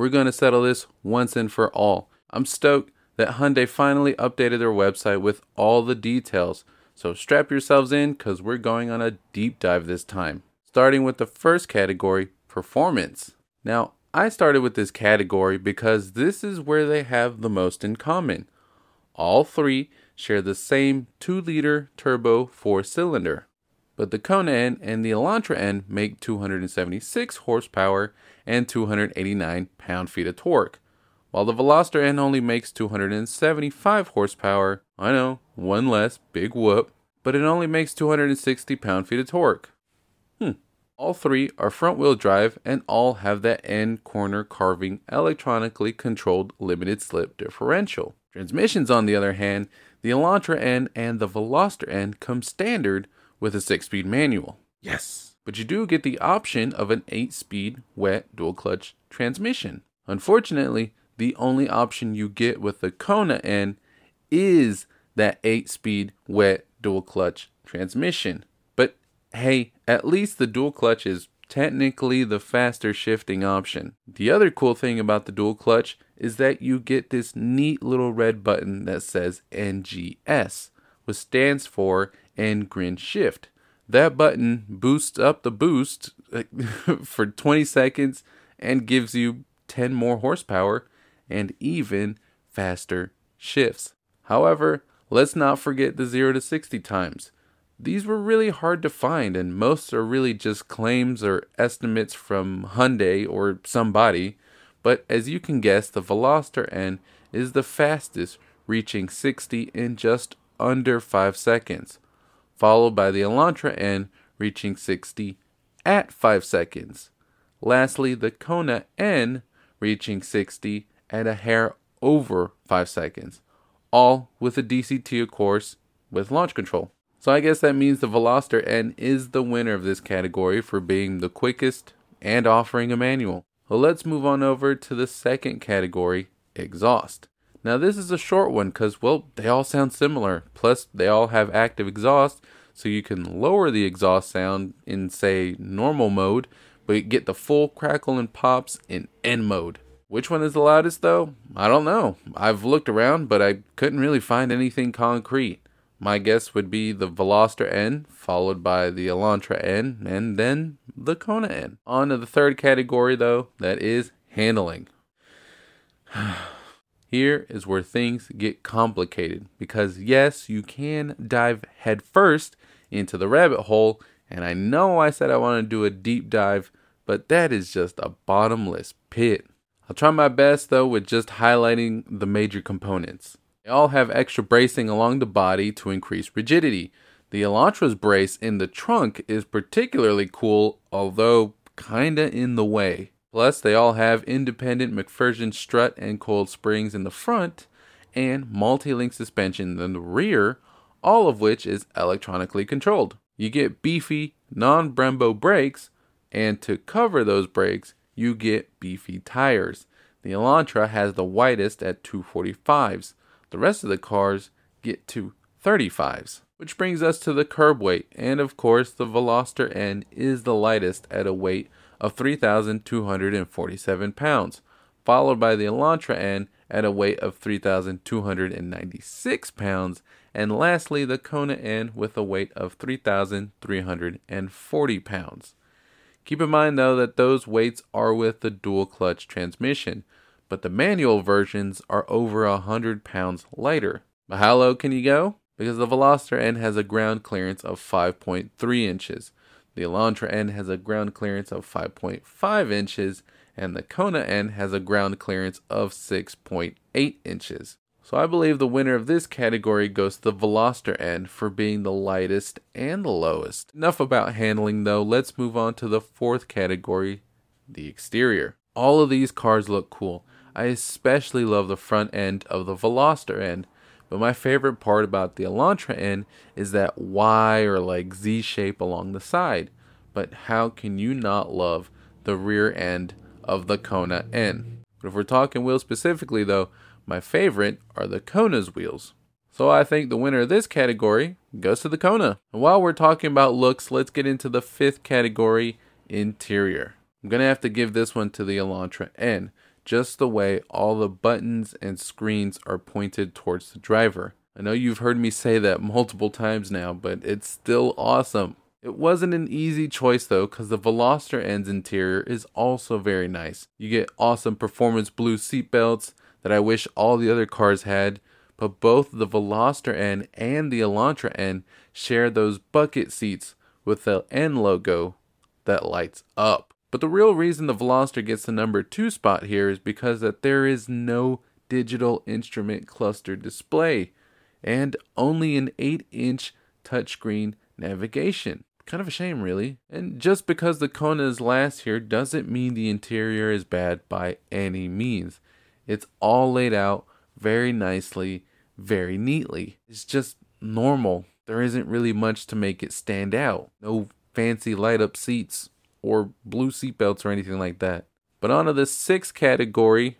we're going to settle this once and for all. I'm stoked that Hyundai finally updated their website with all the details. So strap yourselves in because we're going on a deep dive this time. Starting with the first category performance. Now, I started with this category because this is where they have the most in common. All three share the same 2 liter turbo 4 cylinder, but the Kona N and the Elantra N make 276 horsepower and 289 pound feet of torque, while the Veloster N only makes 275 horsepower. I know, one less, big whoop, but it only makes 260 pound feet of torque. Hmm. All three are front wheel drive and all have that N corner carving electronically controlled limited slip differential. Transmissions, on the other hand, the Elantra N and the Veloster N come standard with a 6 speed manual. Yes! But you do get the option of an 8 speed wet dual clutch transmission. Unfortunately, the only option you get with the Kona N is that 8 speed wet dual clutch transmission. But hey, at least the dual clutch is technically the faster shifting option. The other cool thing about the dual clutch is that you get this neat little red button that says NGS, which stands for N-Grin Shift. That button boosts up the boost for 20 seconds and gives you 10 more horsepower and even faster shifts. However, let's not forget the 0 to 60 times. These were really hard to find, and most are really just claims or estimates from Hyundai or somebody. But as you can guess, the Veloster N is the fastest, reaching 60 in just under 5 seconds, followed by the Elantra N reaching 60 at 5 seconds. Lastly, the Kona N reaching 60 at a hair over 5 seconds, all with a DCT, of course, with launch control. So I guess that means the Veloster N is the winner of this category for being the quickest and offering a manual. Well, let's move on over to the second category, exhaust. Now this is a short one because, well, they all sound similar. Plus, they all have active exhaust, so you can lower the exhaust sound in, say, normal mode, but get the full crackle and pops in N mode. Which one is the loudest though? I don't know. I've looked around, but I couldn't really find anything concrete. My guess would be the Veloster N, followed by the Elantra N, and then the Kona N. On to the third category, though, that is handling. Here is where things get complicated because, yes, you can dive headfirst into the rabbit hole, and I know I said I want to do a deep dive, but that is just a bottomless pit. I'll try my best though with just highlighting the major components. They all have extra bracing along the body to increase rigidity. The Elantra's brace in the trunk is particularly cool, although kinda in the way. Plus, they all have independent MacPherson strut and coiled springs in the front, and multi-link suspension in the rear, all of which is electronically controlled. You get beefy, non-Brembo brakes, and to cover those brakes, you get beefy tires. The Elantra has the widest at 245s. The rest of the cars get to 35s. Which brings us to the curb weight, and of course, the Veloster N is the lightest at a weight of 3,247 pounds, followed by the Elantra N at a weight of 3,296 pounds, and lastly, the Kona N with a weight of 3,340 pounds. Keep in mind though that those weights are with the dual clutch transmission, but the manual versions are over a hundred pounds lighter. But how low can you go? Because the Veloster N has a ground clearance of 5.3 inches, the Elantra N has a ground clearance of 5.5 inches, and the Kona N has a ground clearance of 6.8 inches. So I believe the winner of this category goes to the Veloster N for being the lightest and the lowest. Enough about handling though, let's move on to the fourth category, the exterior. All of these cars look cool. I especially love the front end of the Veloster N, but my favorite part about the Elantra N is that Y or like Z shape along the side. But how can you not love the rear end of the Kona N? But if we're talking wheels specifically though, my favorite are the Kona's wheels. So I think the winner of this category goes to the Kona. And while we're talking about looks, let's get into the fifth category, interior. I'm gonna have to give this one to the Elantra N just the way all the buttons and screens are pointed towards the driver. I know you've heard me say that multiple times now, but it's still awesome. It wasn't an easy choice though, because the Veloster N's interior is also very nice. You get awesome performance blue seatbelts that I wish all the other cars had, but both the Veloster N and the Elantra N share those bucket seats with the N logo that lights up. But the real reason the Veloster gets the number 2 spot here is because that there is no digital instrument cluster display and only an 8-inch touchscreen navigation. Kind of a shame, really. And just because the Kona is last here doesn't mean the interior is bad by any means. It's all laid out very nicely, very neatly. It's just normal. There isn't really much to make it stand out. No fancy light up seats or blue seatbelts or anything like that. But on to the sixth category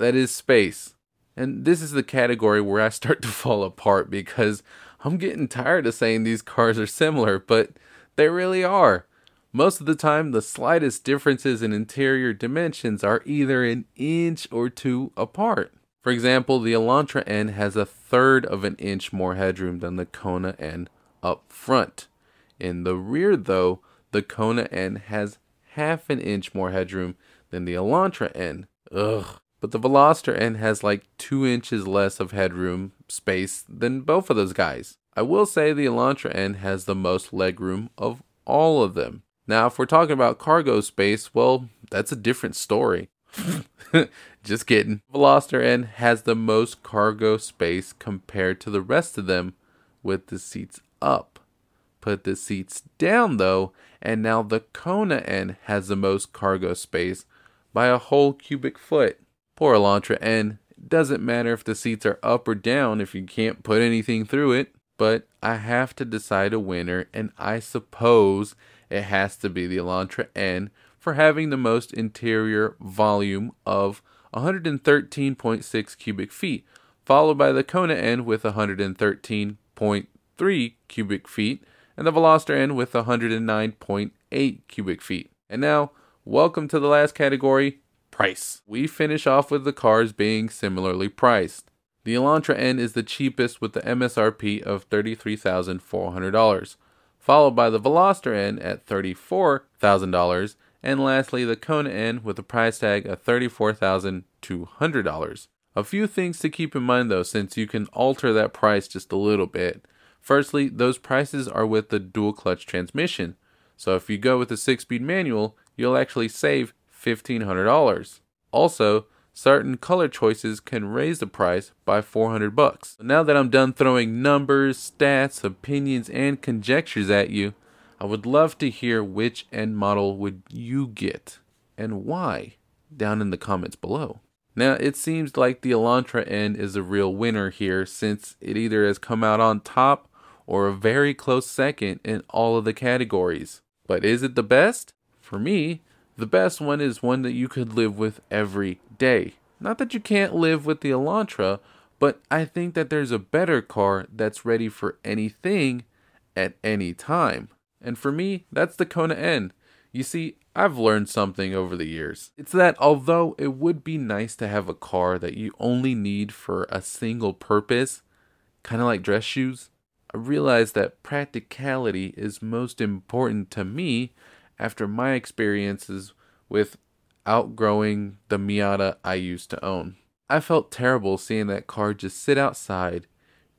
that is space. And this is the category where I start to fall apart because I'm getting tired of saying these cars are similar, but they really are. Most of the time, the slightest differences in interior dimensions are either an inch or two apart. For example, the Elantra N has a third of an inch more headroom than the Kona N up front. In the rear, though, the Kona N has half an inch more headroom than the Elantra N. Ugh. But the Veloster N has like two inches less of headroom space than both of those guys. I will say the Elantra N has the most legroom of all of them. Now, if we're talking about cargo space, well, that's a different story. Just kidding. Veloster N has the most cargo space compared to the rest of them with the seats up. Put the seats down though, and now the Kona N has the most cargo space by a whole cubic foot. Poor Elantra N. Doesn't matter if the seats are up or down if you can't put anything through it but I have to decide a winner, and I suppose it has to be the Elantra N for having the most interior volume of 113.6 cubic feet, followed by the Kona N with 113.3 cubic feet, and the Veloster N with 109.8 cubic feet. And now, welcome to the last category price. We finish off with the cars being similarly priced. The Elantra N is the cheapest with the MSRP of $33,400, followed by the Veloster N at $34,000, and lastly the Kona N with a price tag of $34,200. A few things to keep in mind though, since you can alter that price just a little bit. Firstly, those prices are with the dual clutch transmission. So if you go with the 6 speed manual, you'll actually save $1,500. Also, certain color choices can raise the price by 400 bucks. Now that I'm done throwing numbers, stats, opinions, and conjectures at you, I would love to hear which N model would you get and why down in the comments below. Now, it seems like the Elantra N is a real winner here since it either has come out on top or a very close second in all of the categories. But is it the best? For me, the best one is one that you could live with every day. Not that you can't live with the Elantra, but I think that there's a better car that's ready for anything at any time. And for me, that's the Kona N. You see, I've learned something over the years. It's that although it would be nice to have a car that you only need for a single purpose, kind of like dress shoes, I realize that practicality is most important to me after my experiences with outgrowing the Miata I used to own. I felt terrible seeing that car just sit outside,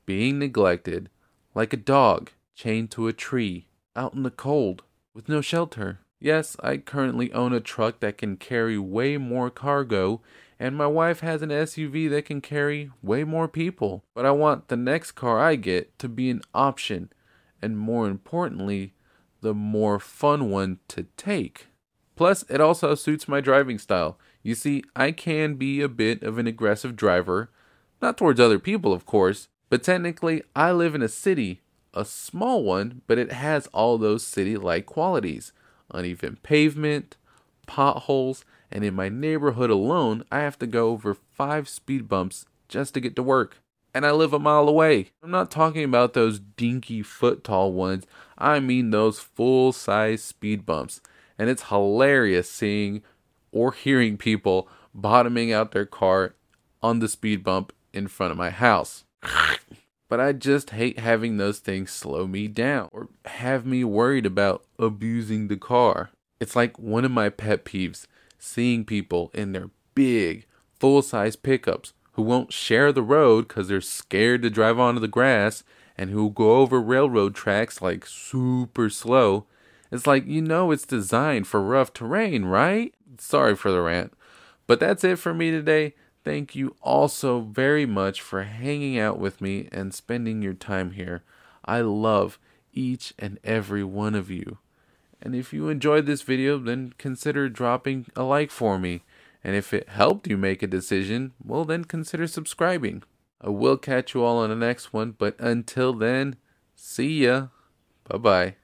being neglected, like a dog chained to a tree, out in the cold, with no shelter. Yes, I currently own a truck that can carry way more cargo, and my wife has an SUV that can carry way more people. But I want the next car I get to be an option, and more importantly, the more fun one to take. Plus, it also suits my driving style. You see, I can be a bit of an aggressive driver, not towards other people, of course, but technically, I live in a city, a small one, but it has all those city like qualities uneven pavement, potholes, and in my neighborhood alone, I have to go over five speed bumps just to get to work and I live a mile away. I'm not talking about those dinky foot tall ones, I mean those full size speed bumps. And it's hilarious seeing or hearing people bottoming out their car on the speed bump in front of my house. But I just hate having those things slow me down or have me worried about abusing the car. It's like one of my pet peeves seeing people in their big, full size pickups who won't share the road because they're scared to drive onto the grass and who go over railroad tracks like super slow. It's like, you know, it's designed for rough terrain, right? Sorry for the rant. But that's it for me today. Thank you all so very much for hanging out with me and spending your time here. I love each and every one of you. And if you enjoyed this video, then consider dropping a like for me. And if it helped you make a decision, well, then consider subscribing. I will catch you all on the next one, but until then, see ya. Bye bye.